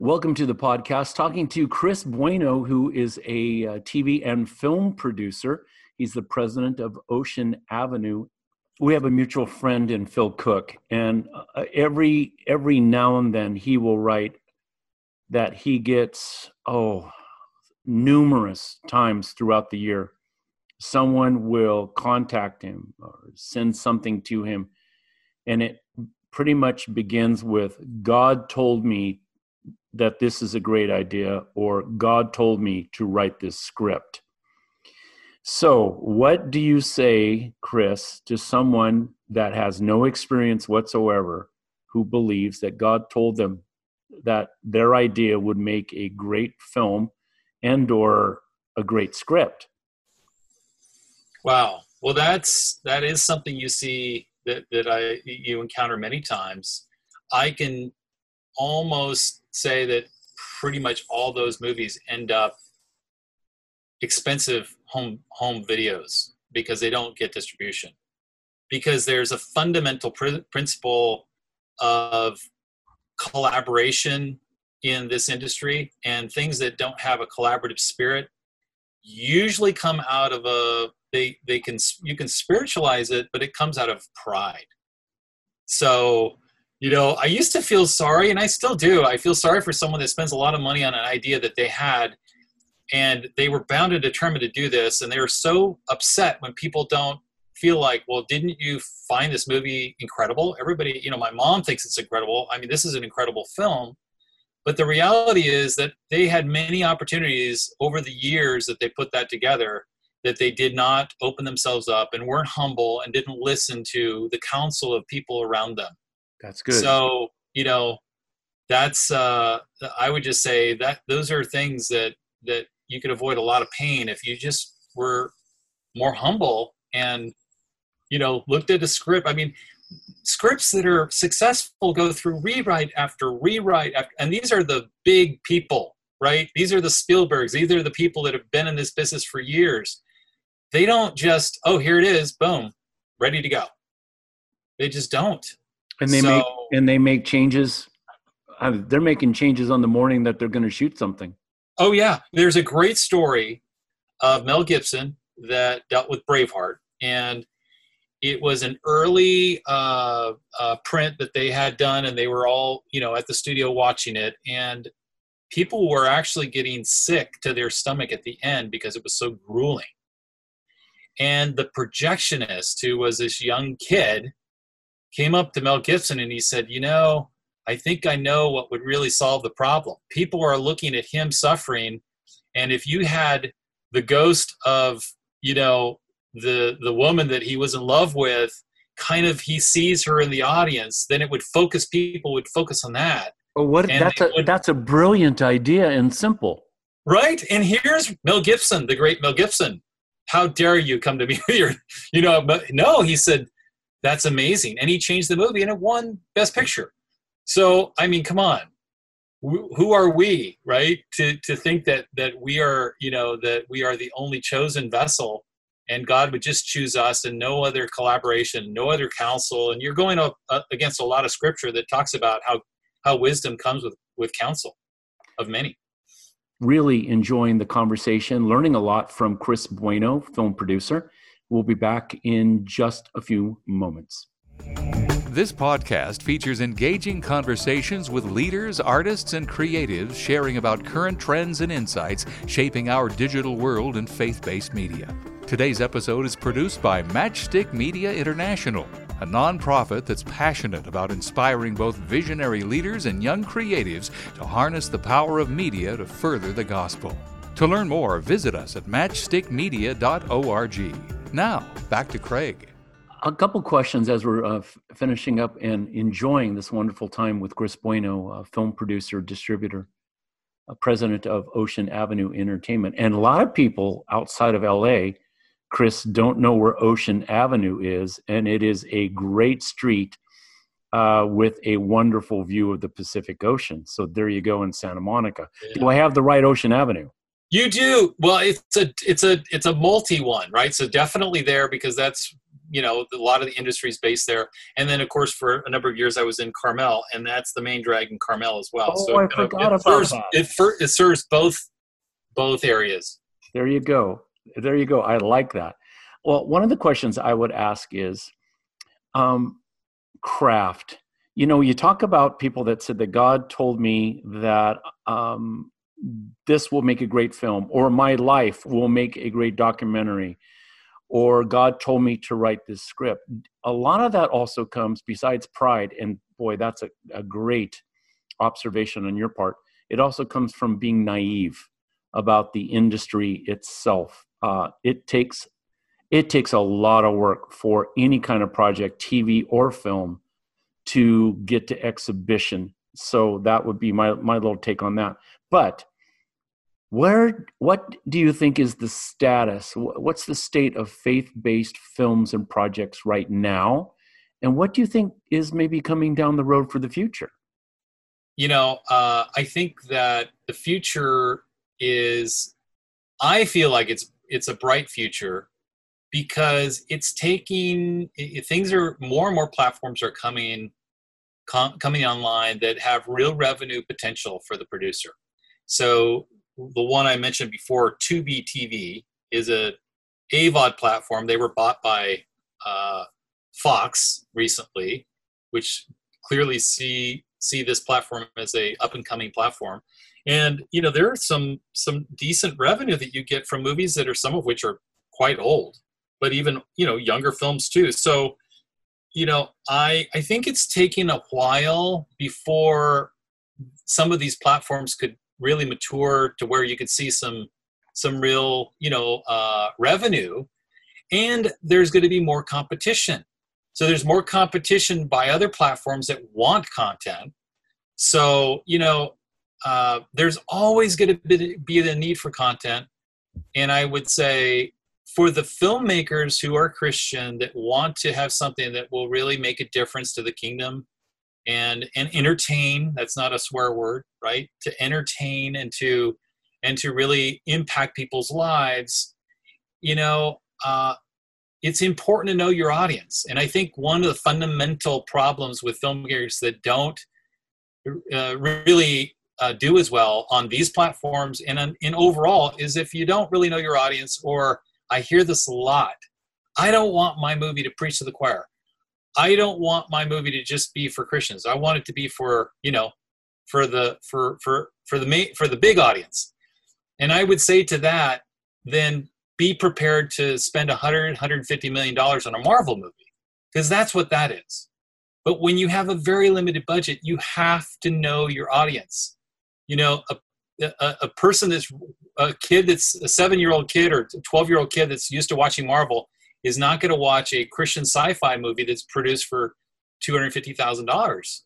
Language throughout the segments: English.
Welcome to the podcast. Talking to Chris Bueno, who is a uh, TV and film producer. He's the president of Ocean Avenue. We have a mutual friend in Phil Cook, and uh, every every now and then he will write that he gets oh numerous times throughout the year someone will contact him or send something to him and it pretty much begins with god told me that this is a great idea or God told me to write this script. So, what do you say, Chris, to someone that has no experience whatsoever who believes that God told them that their idea would make a great film and or a great script? Wow. Well, that's that is something you see that that I you encounter many times. I can almost say that pretty much all those movies end up expensive home home videos because they don't get distribution. Because there's a fundamental pr- principle of collaboration in this industry and things that don't have a collaborative spirit usually come out of a they they can you can spiritualize it but it comes out of pride. So you know, I used to feel sorry, and I still do. I feel sorry for someone that spends a lot of money on an idea that they had, and they were bound and determined to do this, and they were so upset when people don't feel like, well, didn't you find this movie incredible? Everybody, you know, my mom thinks it's incredible. I mean, this is an incredible film. But the reality is that they had many opportunities over the years that they put that together that they did not open themselves up and weren't humble and didn't listen to the counsel of people around them. That's good. So, you know, that's uh I would just say that those are things that that you could avoid a lot of pain if you just were more humble and you know looked at a script. I mean, scripts that are successful go through rewrite after rewrite after, and these are the big people, right? These are the Spielbergs. These are the people that have been in this business for years. They don't just, oh, here it is, boom, ready to go. They just don't and they so, make and they make changes. Uh, they're making changes on the morning that they're going to shoot something. Oh yeah, there's a great story of Mel Gibson that dealt with Braveheart, and it was an early uh, uh, print that they had done, and they were all you know at the studio watching it, and people were actually getting sick to their stomach at the end because it was so grueling. And the projectionist, who was this young kid, came up to Mel Gibson and he said, You know, I think I know what would really solve the problem. People are looking at him suffering, and if you had the ghost of, you know, the the woman that he was in love with, kind of he sees her in the audience, then it would focus people would focus on that. Well, what that's a would, that's a brilliant idea and simple. Right? And here's Mel Gibson, the great Mel Gibson. How dare you come to me here? You know, but no, he said, that's amazing. And he changed the movie and it won Best Picture. So, I mean, come on. Who are we, right, to, to think that, that we are, you know, that we are the only chosen vessel and God would just choose us and no other collaboration, no other counsel. And you're going up against a lot of scripture that talks about how, how wisdom comes with, with counsel of many. Really enjoying the conversation, learning a lot from Chris Bueno, film producer. We'll be back in just a few moments. This podcast features engaging conversations with leaders, artists, and creatives sharing about current trends and insights shaping our digital world and faith based media. Today's episode is produced by Matchstick Media International, a nonprofit that's passionate about inspiring both visionary leaders and young creatives to harness the power of media to further the gospel. To learn more, visit us at matchstickmedia.org. Now, back to Craig. A couple questions as we're uh, f- finishing up and enjoying this wonderful time with Chris Bueno, film producer, distributor. uh, president of Ocean Avenue Entertainment. And a lot of people outside of LA, Chris, don't know where Ocean Avenue is. And it is a great street uh, with a wonderful view of the Pacific Ocean. So there you go in Santa Monica. Yeah. Do I have the right Ocean Avenue? You do. Well, it's a it's a it's a multi one, right? So definitely there because that's you know a lot of the industry is based there. And then of course for a number of years i was in carmel and that's the main drag in carmel as well. Oh, so I forgot it, about serves, that. It, it serves both both areas. There you go. There you go. I like that. Well one of the questions i would ask is um, craft. You know you talk about people that said that god told me that um, this will make a great film or my life will make a great documentary or God told me to write this script. A lot of that also comes besides pride, and boy, that's a, a great observation on your part. It also comes from being naive about the industry itself. Uh, it takes it takes a lot of work for any kind of project, TV or film, to get to exhibition. So that would be my my little take on that. But where what do you think is the status? What's the state of faith-based films and projects right now? And what do you think is maybe coming down the road for the future? You know uh, i think that the future is i feel like it's it's a bright future because it's taking it, things are more and more platforms are coming com, coming online that have real revenue potential for the producer so the one I mentioned before, Tubi TV, is a AVOD platform. They were bought by uh, Fox recently, which clearly see see this platform as a up and coming platform. And you know there are some some decent revenue that you get from movies that are some of which are quite old, but even you know younger films too. So you know I I think it's taking a while before some of these platforms could really mature to where you could see some some real you know uh, revenue. And there's going to be more competition. So there's more competition by other platforms that want content. So you know uh, there's always going to be the need for content. And i would say for the filmmakers who are christian that want to have something that will really make a difference to the kingdom and and entertain that's not a swear word right? To entertain and to and to really impact people's lives you know uh, it's important to know your audience. And i think one of the fundamental problems with filmmakers that don't uh, really uh, do as well on these platforms and in overall is if you don't really know your audience or i hear this a lot. I don't want my movie to preach to the choir I don't want my movie to just be for Christians. I want it to be for you know, for the for for for the main for the big audience. And I would say to that, then be prepared to spend 100 150 million dollars on a Marvel movie because that's what that is. But when you have a very limited budget, you have to know your audience. You know, a a, a person that's a kid that's a seven year old kid or a 12 year old kid that's used to watching Marvel is not going to watch a Christian sci-fi movie that's produced for two hundred fifty thousand dollars.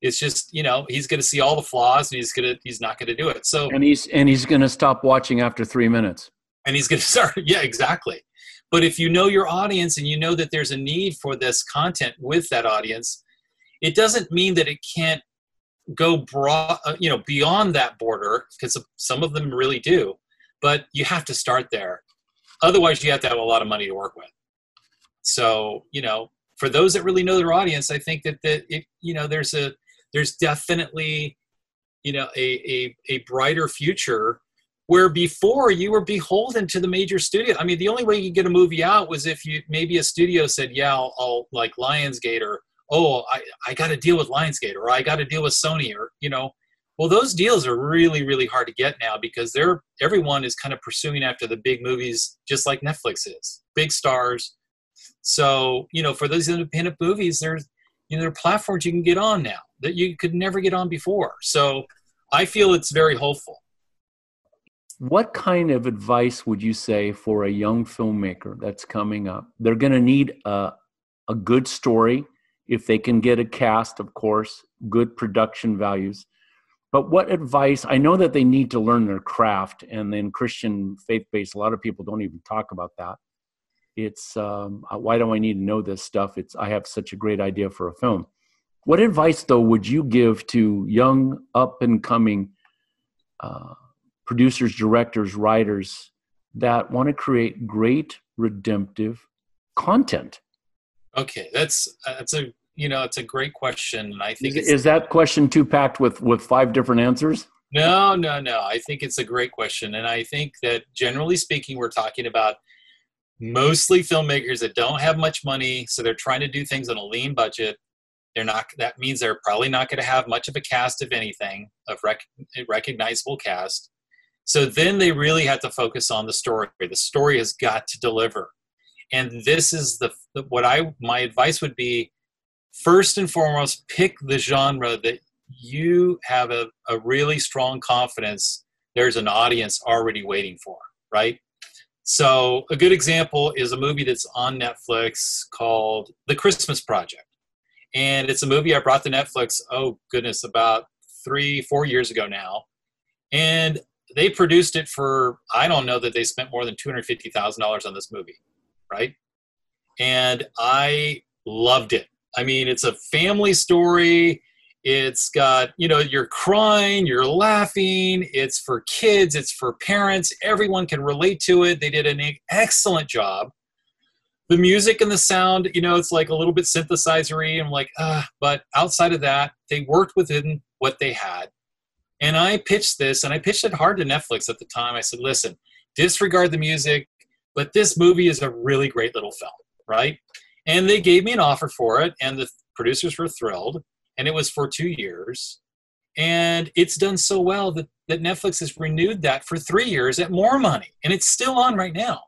It's just you know he's going to see all the flaws and he's going to he's not going to do it. So and he's and he's going to stop watching after three minutes. And he's going to start. Yeah, exactly. But if you know your audience and you know that there's a need for this content with that audience, it doesn't mean that it can't go broad, uh, you know, beyond that border because some of them really do. But you have to start there Otherwise, you have to have a lot of money to work with. So, you know, for those that really know their audience, I think that that it, you know, there's a there's definitely you know a, a a brighter future where before you were beholden to the major studio. I mean, the only way you could get a movie out was if you maybe a studio said, "Yeah, I'll, I'll like Lionsgate," or "Oh, I I got to deal with Lionsgate," or "I got to deal with Sony," or you know, well, those deals are really, really hard to get now because they're everyone is kind of pursuing after the big movies, just like Netflix is, big stars. So, you know, for those independent movies, there's you know there are platforms you can get on now that you could never get on before. So, I feel it's very hopeful. What kind of advice would you say for a young filmmaker that's coming up? They're going to need a a good story if they can get a cast, of course, good production values but what advice? I know that they need to learn their craft, and then Christian faith based. A lot of people don't even talk about that. It's um, uh, why do I need to know this stuff? It's I have such a great idea for a film. What advice, though, would you give to young, up and coming uh, producers, directors, writers that want to create great redemptive content? Okay, that's that's a you know it's a great question, and I think is, is that question too packed with with five different answers? No, no, no. I think it's a great question, and I think that generally speaking, we're talking about mostly filmmakers that don't have much money, so they're trying to do things on a lean budget. They're not. That means they're probably not going to have much of a cast of anything, of rec- recognizable cast. So then they really have to focus on the story. The story has got to deliver. And this is the, the what I my advice would be first and foremost pick the genre that you have a, a really strong confidence there's an audience already waiting for, right? So a good example is a movie that's on Netflix called The Christmas Project. And it's a movie I brought to Netflix, oh goodness, about three, four years ago now. And they produced it for I don't know that they spent more than two hundred fifty thousand dollars on this movie, right? And I loved it. I mean, it's a family story. It's got you know you're crying, you're laughing. It's for kids. It's for parents. Everyone can relate to it. They did an excellent job. The music and the sound, you know, it's like a little bit synthesizery. I'm like, ah, but outside of that, they worked within what they had and I pitched this, and I pitched it hard to Netflix at the time. I said, listen, disregard the music, but this movie is a really great little film, right? And they gave me an offer for it, and the producers were thrilled, and it was for two years. And it's done so well that, that Netflix has renewed that for three years at more money, and it's still on right now.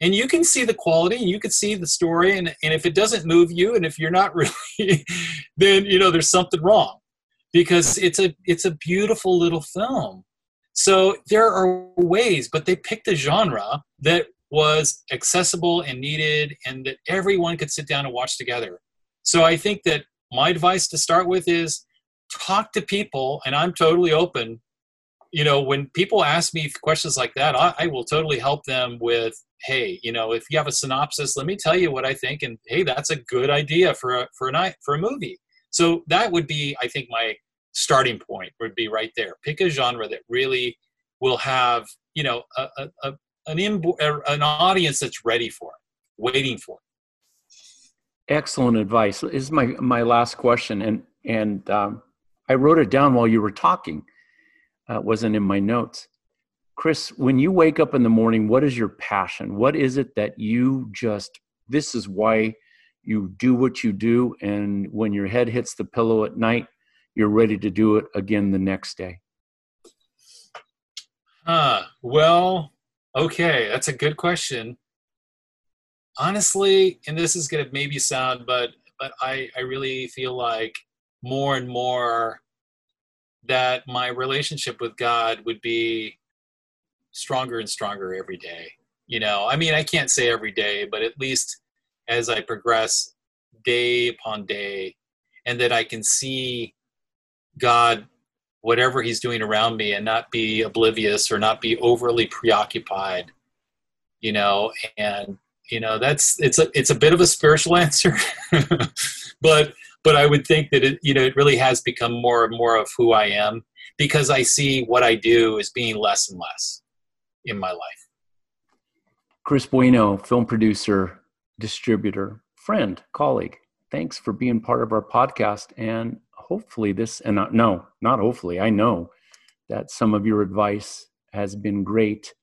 And you can see the quality, and you can see the story, and, and if it doesn't move you, and if you're not really, then you know there's something wrong because it's a it's a beautiful little film. So there are ways, but they picked a genre that was accessible and needed and that everyone could sit down and watch together. So I think that my advice to start with is talk to people and I'm totally open. You know, when people ask me questions like that, I, I will totally help them with, hey, you know, if you have a synopsis, let me tell you what I think, and hey, that's a good idea for a for a night for a movie. So that would be, I think, my starting point would be right there. Pick a genre that really will have, you know, a, a, an an audience that's ready for it, waiting for it. Excellent advice. This is my my last question, and and um, I wrote it down while you were talking. Uh, it wasn't in my notes. Chris, when you wake up in the morning, what is your passion? What is it that you just? This is why you do what you do and when your head hits the pillow at night you're ready to do it again the next day uh well okay that's a good question. Honestly and this is to maybe sound but but i i really feel like more and more that my relationship with god would be stronger and stronger every day you know? I mean i can't say every day but at least as I progress day upon day, and that I can see God, whatever He's doing around me, and not be oblivious or not be overly preoccupied, you know. And you know, that's it's a it's a bit of a spiritual answer, but but I would think that it you know it really has become more and more of who I am because I see what I do as being less and less in my life. Chris Bueno, film producer, distributor, friend, colleague. Thanks for being part of our podcast. And hopefully, this, and not, no, not hopefully, I know that some of your advice has been great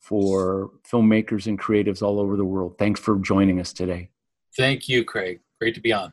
for filmmakers and creatives all over the world. Thanks for joining us today. Thank you, Craig. Great to be on.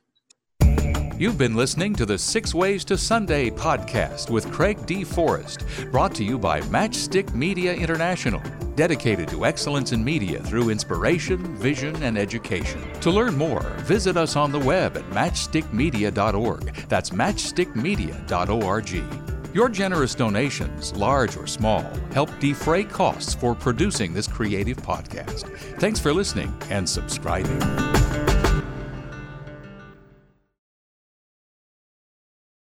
You've been listening to the Six Ways to Sunday podcast with Craig D. Forrest, brought to you by Matchstick Media International, dedicated to excellence in media through inspiration, vision, and education. To learn more, visit us on the web at matchstickmedia.org. That's matchstickmedia.org. Your generous donations, large or small, help defray costs for producing this creative podcast. Thanks for listening and subscribing.